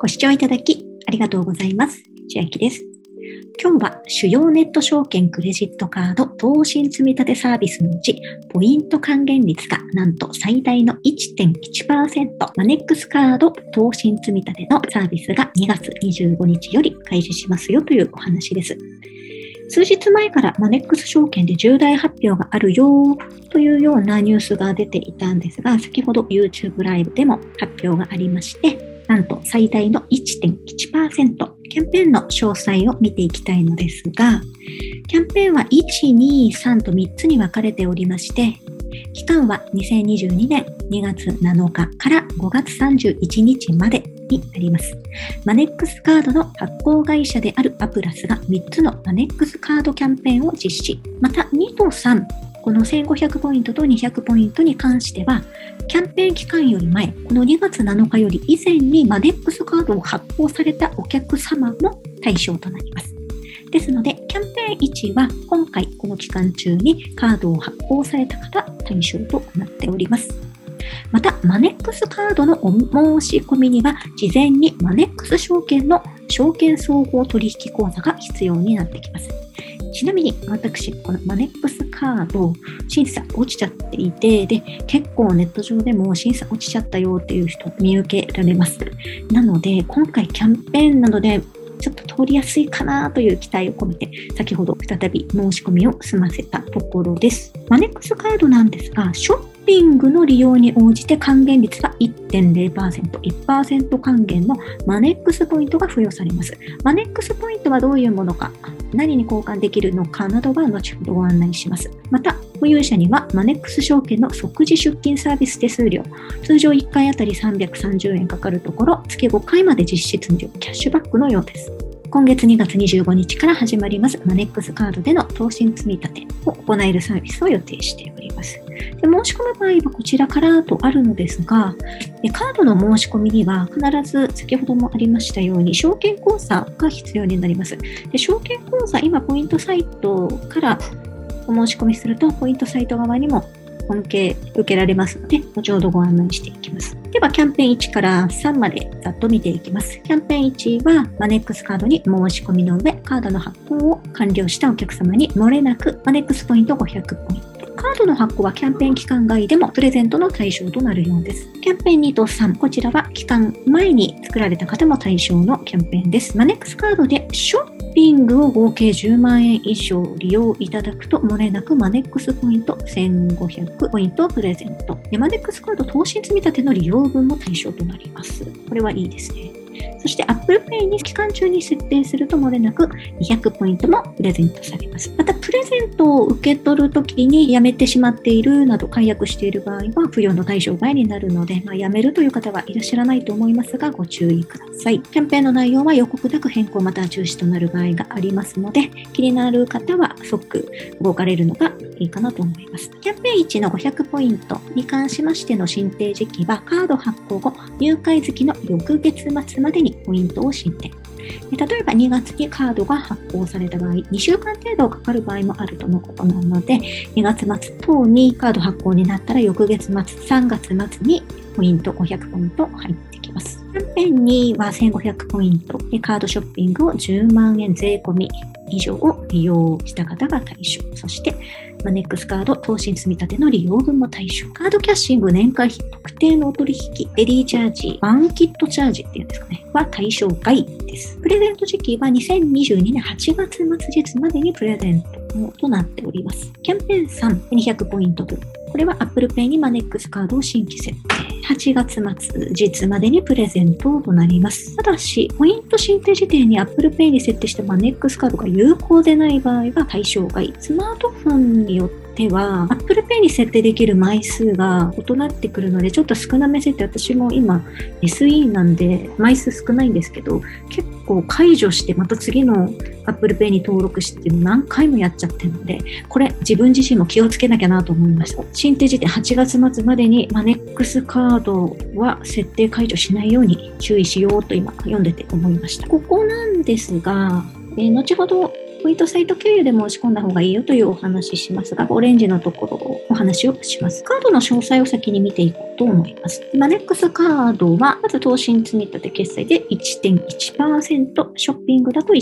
ご視聴いただきありがとうございます。千秋です。今日は主要ネット証券クレジットカード投信積立サービスのうち、ポイント還元率がなんと最大の1.1%、マネックスカード投信積立のサービスが2月25日より開始しますよというお話です。数日前からマネックス証券で重大発表があるよというようなニュースが出ていたんですが、先ほど YouTube ライブでも発表がありまして、なんと最大の1.1%キャンペーンの詳細を見ていきたいのですが、キャンペーンは1、2、3と3つに分かれておりまして、期間は2022年2月7日から5月31日までになります。マネックスカードの発行会社であるアプラスが3つのマネックスカードキャンペーンを実施。また2と3、この1500ポイントと200ポイントに関しては、キャンペーン期間より前、この2月7日より以前にマネックスカードを発行されたお客様も対象となります。ですので、キャンペーン1は今回この期間中にカードを発行された方対象となっております。また、マネックスカードのお申し込みには、事前にマネックス証券の証券総合取引口座が必要になってきます。ちなみに私、このマネックスカード、審査落ちちゃっていて、で、結構ネット上でも審査落ちちゃったよっていう人見受けられます。なので、今回キャンペーンなどでちょっと通りやすいかなという期待を込めて、先ほど再び申し込みを済ませたところです。マネックスカードなんですが、ショッピングの利用に応じて還元率が1.0%、1%還元のマネックスポイントが付与されます。マネックスポイントはどういうものか、何に交換できるのかなどは後ほどご案内します。また、保有者にはマネックス証券の即時出金サービス手数料、通常1回あたり330円かかるところ、月5回まで実質無料キャッシュバックのようです。今月2月25日から始まりますマネックスカードでの投資積み立てを行えるサービスを予定しております。で申し込む場合はこちらからとあるのですが、カードの申し込みには必ず先ほどもありましたように証券口座が必要になります。で証券口座、今ポイントサイトからお申し込みすると、ポイントサイト側にも恩恵受けられますので、後ほどご案内していきます。では、キャンペーン1から3までざっと見ていきます。キャンペーン1は、マネックスカードに申し込みの上、カードの発行を完了したお客様に漏れなくマネックスポイント500ポイント。カードの発行はキャンペーン期間外でもプレゼントの対象となるようです。キャンペーン2と3、こちらは期間前に作られた方も対象のキャンペーンです。マネックスカードでショッピングを合計10万円以上利用いただくと、もれなくマネックスポイント1500ポイントをプレゼント。マネックスカード投資積み立ての利用分も対象となります。これはいいですね。そして Apple Pay に期間中に設定すると漏れなく200ポイントもプレゼントされます。また、プレゼントを受け取るときにやめてしまっているなど解約している場合は付与の対象外になるので、まあ、やめるという方はいらっしゃらないと思いますがご注意ください。キャンペーンの内容は予告なく変更または中止となる場合がありますので、気になる方は即動かれるのがいいかなと思います。キャンペーン1の500ポイントに関しましての申請時期はカード発行後入会月の翌月末までにポイントを申請。例えば2月にカードが発行された場合、2週間程度かかる場合もあるとのことなので、2月末等にカード発行になったら翌月末、3月末にポイント500ポイント入ってきます。キャンペーン2は1500ポイントカードショッピングを10万円税込み以上を利用した方が対象。そして、マネックスカード投資積み立ての利用分も対象。カードキャッシング年会費特定のお取引、ベリーチャージ、ワンキットチャージっていうんですかね、は対象外です。プレゼント時期は2022年8月末日までにプレゼントとなっております。キャンペーン3、200ポイント分。これは Apple Pay にマネックスカードを新規設定。8月末日までにプレゼントとなります。ただし、ポイント申請時点に Apple Pay に設定したマネックスカードが有効でない場合は対象外。スマートフォンによっては Apple Pay に設定できる枚数が異なってくるので、ちょっと少なめ設定、私も今 SE なんで枚数少ないんですけど、結構解除してまた次の Apple Pay に登録して何回もやっちゃってるので、これ自分自身も気をつけなきゃなと思いました。申請時点8月末までにマネックスカードは設定解除しないように注意しようと今読んでて思いました。ここなんですが、えー後ほどポイントサイト経由で申し込んだ方がいいよというお話ししますが、オレンジのところをお話をします。カードの詳細を先に見ていこうと思います。マネックスカードは、まず投資に積み立て決済で1.1%、ショッピングだと1%。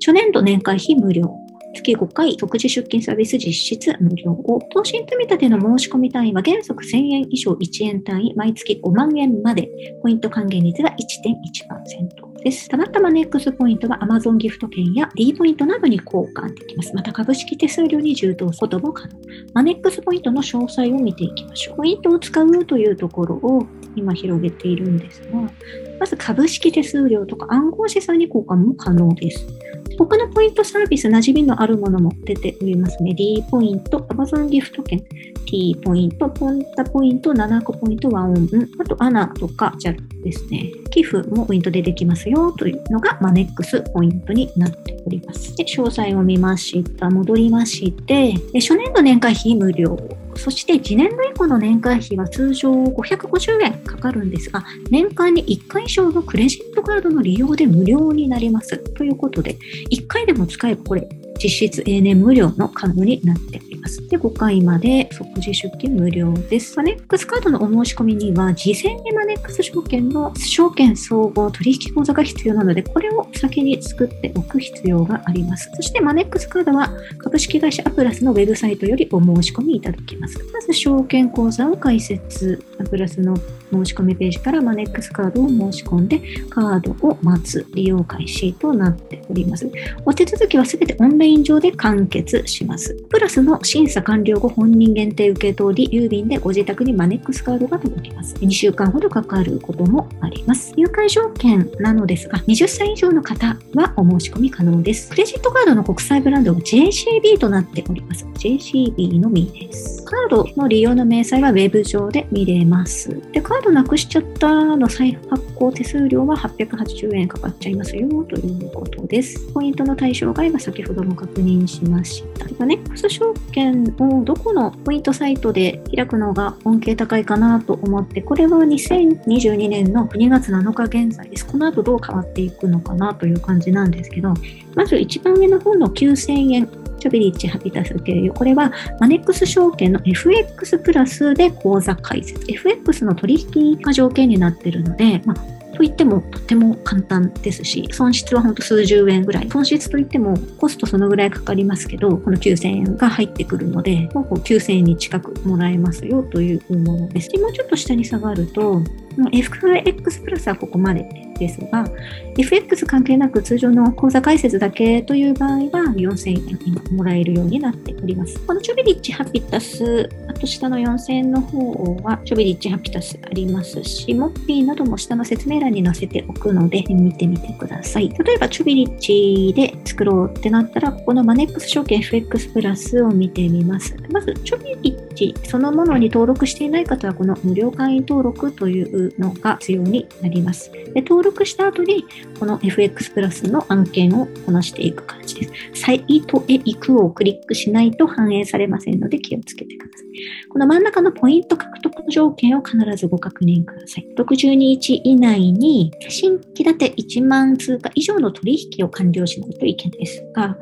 初年度年会費無料。月5回即時出勤サービス実質無料を、投資積立の申し込み単位は原則1000円以上1円単位、毎月5万円まで、ポイント還元率が1.1%です。たまったまネックスポイントは Amazon ギフト券や D ポイントなどに交換できます。また株式手数料に充当することも可能。マネックスポイントの詳細を見ていきましょう。ポイントを使うというところを今広げているんですが、まず株式手数料とか暗号資産に交換も可能です。他のポイントサービス、馴染みのあるものも出ておりますね。D ポイント、Amazon ギフト券、T ポイント、ポンタポイント、7個ポイント、ワンオン、あとアナとか JAL ですね。寄付もポイントでできますよというのがマネックスポイントになっております。で詳細を見ました。戻りまして、初年度年会費無料。そして次年度以降の年会費は通常550円かかるんですが、年間に1回以上のクレジットカードの利用で無料になります。ということで、1回でも使えばこれ実質永年無料のカードになってます。で、5回まで即時出金無料です。マネックスカードのお申し込みには、事前にマネックス証券の証券総合取引口座が必要なので、これを先に作っておく必要があります。そしてマネックスカードは株式会社アプラスのウェブサイトよりお申し込みいただけます。まず証券口座を開設、アプラスの申し込みページからマネックスカードを申し込んで、カードを待つ利用開始となっております。お手続きはすべてオンライン上で完結します。プラスの審査完了後、本人限定受け取り、郵便でご自宅にマネックスカードが届きます。2週間ほどかかることもあります。入会条件なのですが、20歳以上の方はお申し込み可能です。クレジットカードの国際ブランドは JCB となっております。JCB のみです。カードの利用の明細は Web 上で見れます。で、カードなくしちゃったの再発行手数料は880円かかっちゃいますよということです。ポイントの対象外は先ほども確認しました。ネックス証券をどこのポイントサイトで開くのが恩恵高いかなと思って、これは2022年の2月7日現在です。この後どう変わっていくのかなという感じなんですけど、まず一番上の方の9000円チョビリッチハピタス経由。これはマネックス証券の FX プラスで口座開設。FX の取引が条件になっているので、まあといってもとても簡単ですし、損失は本当数十円ぐらい。損失といってもコストそのぐらいかかりますけど、この9000円が入ってくるので、ほぼ9000円に近くもらえますよというものです。もうちょっと下に下がると、FX プラスはここまでですが、FX 関係なく通常の口座開設だけという場合は4000円もらえるようになっております。このチョビリッチハピタス、あと下の4000円の方はチョビリッチハピタスありますし、モッピーなども下の説明欄に載せておくので見てみてください。例えばチョビリッチで作ろうってなったら、ここのマネックス証券 FX プラスを見てみます。まず、チョビリッチそのものに登録していない方は、この無料会員登録というのが必要になります。で登録録した後に、この FX プラスの案件をこなしていく感じです。サイトへ行くをクリックしないと反映されませんので気をつけてください。この真ん中のポイント獲得条件を必ずご確認ください。60日以内に新規立て1万通貨以上の取引を完了しないといけないですが、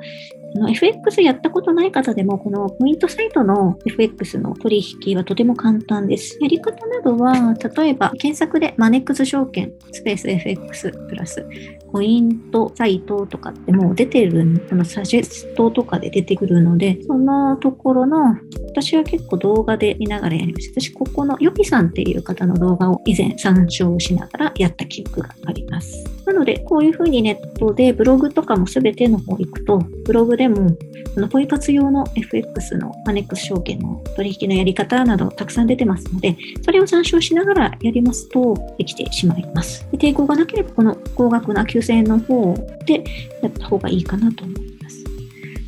FX やったことない方でも、このポイントサイトの FX の取引はとても簡単です。やり方などは、例えば検索でマネックス証券、スペース FX プラス、ポイントサイトとかってもう出てる、あのサジェストとかで出てくるので、そのところの、私は結構動画で見ながらやりました。私、ここのヨピさんっていう方の動画を以前参照しながらやった記憶があります。なので、こういうふうにネットでブログとかもすべての方行くと、ブログでも、このポイ活用の FX のマネックス証券の取引のやり方などたくさん出てますので、それを参照しながらやりますとできてしまいます。で抵抗がなければ、この高額な9000円の方でやった方がいいかなと思います。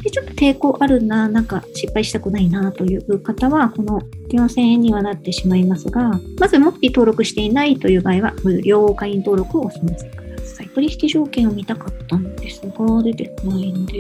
でちょっと抵抗あるな、なんか失敗したくないなという方は、この4000円にはなってしまいますが、まず、もっぴ登録していないという場合は、無料会員登録をお済ませください。取引条件を見たかったんですが、出てこないんで、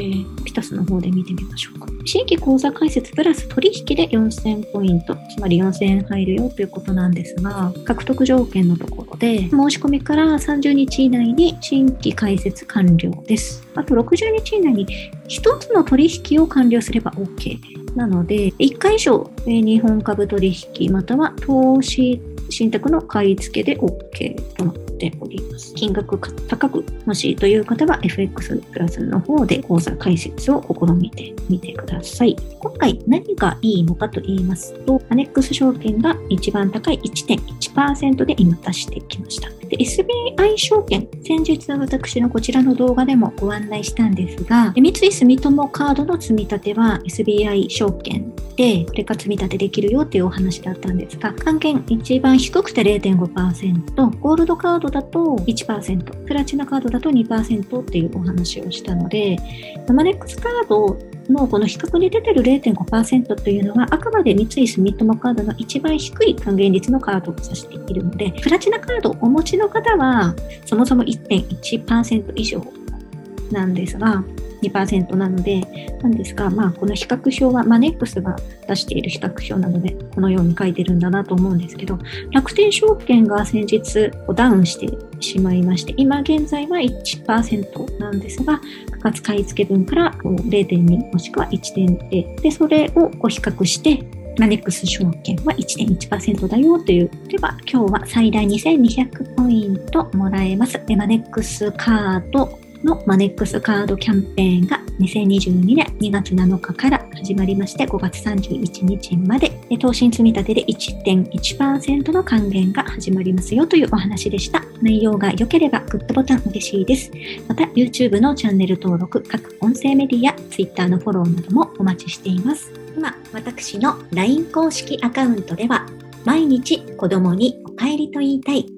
ピタスの方で見てみましょうか。新規口座開設プラス取引で4000ポイント、つまり4000円入るよということなんですが、獲得条件のところで、申し込みから30日以内に新規開設完了です。あと60日以内に1つの取引を完了すれば OK。なので、1回以上、日本株取引または投資信託の買い付けで OK となってております。金額が高く欲しいという方は FX プラスの方で口座開設を試みてみてください。今回何がいいのかと言いますと、アネックス証券が一番高い1.1%で今出してきました。で SBI 証券、先日私のこちらの動画でもご案内したんですが、三井住友カードの積み立ては SBI 証券で、これから積み立てできるよっていうお話だったんですが、還元一番低くて0.5%、ゴールドカードだと1%、プラチナカードだと2%っていうお話をしたので、マネックスカードのこの比較に出てる0.5%というのは、あくまで三井住友カードの一番低い還元率のカードを指しているので、プラチナカードをお持ちの方は、そもそも1.1%以上なんですが、2%なので、なんですが、まあ、この比較表は、マネックスが出している比較表なので、このように書いてるんだなと思うんですけど、楽天証券が先日ダウンしてしまいまして、今現在は1%なんですが、価格買い付け分から0.2もしくは1.0で、それを比較して、マネックス証券は1.1%だよという。では、今日は最大2200ポイントもらえます。マネックスカードのマネックスカードキャンペーンが2022年2月7日から始まりまして5月31日まで投資積み立てで1.1%の還元が始まりますよというお話でした。内容が良ければグッドボタン嬉しいです。また YouTube のチャンネル登録、各音声メディア、Twitter のフォローなどもお待ちしています。今、私の LINE 公式アカウントでは毎日子供にお帰りと言いたい